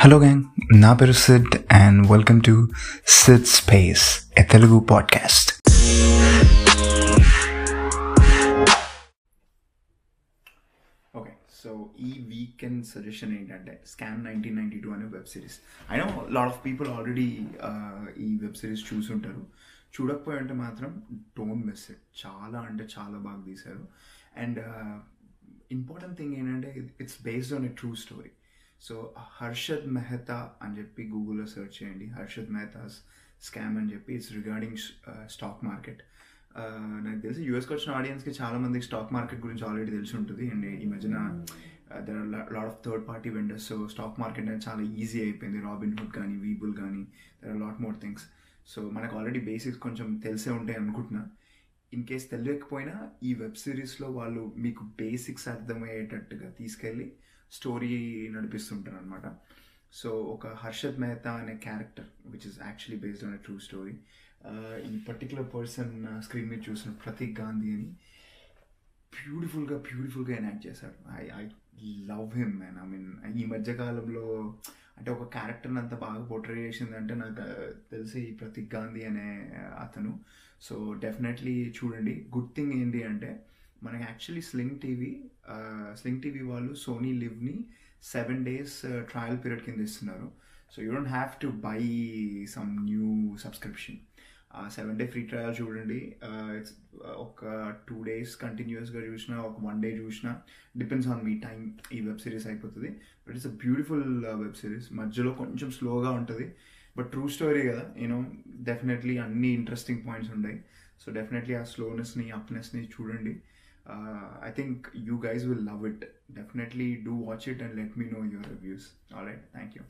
Hello gang నా పేరు Sid and welcome to Sid space a Telugu podcast okay so ఈ weekend suggestion ఏంటంటే scam nineteen ninety two అనే web series I know lot of people already ఈ web series చూసుంటారు. చూడకపోయి ఉంటే మాత్రం డోంట్ మిస్ ఇట్ చాలా అంటే చాలా బాగా తీశారు. అండ్ ఇంపార్టెంట్ థింగ్ ఏంటంటే it's based on a true story so Harshad Mehta అని చెప్పి గూగుల్లో సెర్చ్ చేయండి. హర్షద్ మెహతాస్ స్కామ్ అని చెప్పి ఇట్స్ రిగార్డింగ్ స్టాక్ మార్కెట్ నాకు తెలిసి యూఎస్కి వచ్చిన ఆడియన్స్కి చాలా మందికి స్టాక్ మార్కెట్ గురించి ఆల్రెడీ తెలిసి ఉంటుంది. అండ్ ఈ మధ్యన there are lot of third party vendors so stock market అనేది చాలా ఈజీ అయిపోయింది. రాబిన్ హుడ్ కానీ వీబుల్ కానీ there are lot more things so మనకు ఆల్రెడీ బేసిక్స్ కొంచెం తెలిసే ఉంటాయి అనుకుంటున్నా. ఇన్ కేస్ తెలియకపోయినా ఈ వెబ్ సిరీస్లో వాళ్ళు మీకు బేసిక్స్ అర్థమయ్యేటట్టుగా తీసుకెళ్ళి స్టోరీ నడిపిస్తుంటారు అనమాట సో ఒక హర్షద్ మెహతా అనే character which is actually based on a true story ఈ పర్టికులర్ పర్సన్ స్క్రీన్ మీద చూసిన ప్రతీక్ గాంధీ అని బ్యూటిఫుల్గా బ్యూటిఫుల్గా ఎనాక్ట్ చేశాడు. I I love him man I mean ఈ మధ్యకాలంలో అంటే ఒక క్యారెక్టర్ని అంత బాగా పోర్ట్రే చేసిందంటే నాకు తెలిసి ప్రతీక్ గాంధీ అనే అతను. సో డెఫినెట్లీ చూడండి. గుడ్ థింగ్ ఏంటి అంటే మనకి actually sling TV sling TV వాళ్ళు సోనీ లివ్ని సెవెన్ డేస్ ట్రయల్ పీరియడ్ కింద ఇస్తున్నారు. So you don't have to buy some new subscription seven day free trial చూడండి. ఇట్స్ ఒక టూ డేస్ కంటిన్యూస్గా చూసినా ఒక వన్ డే చూసినా డిపెండ్స్ ఆన్ మీ టైం ఈ వెబ్ సిరీస్ అయిపోతుంది. But it's a beautiful web series మధ్యలో కొంచెం స్లోగా ఉంటుంది. బట్ ట్రూ స్టోరీ కదా యూనో డెఫినెట్లీ అన్ని ఇంట్రెస్టింగ్ పాయింట్స్ ఉన్నాయి సో డెఫినెట్లీ ఆ స్లోనెస్ని అప్నెస్ని చూడండి. uh, I think you guys will love it. Definitely do watch it and let me know your reviews. All right, thank you.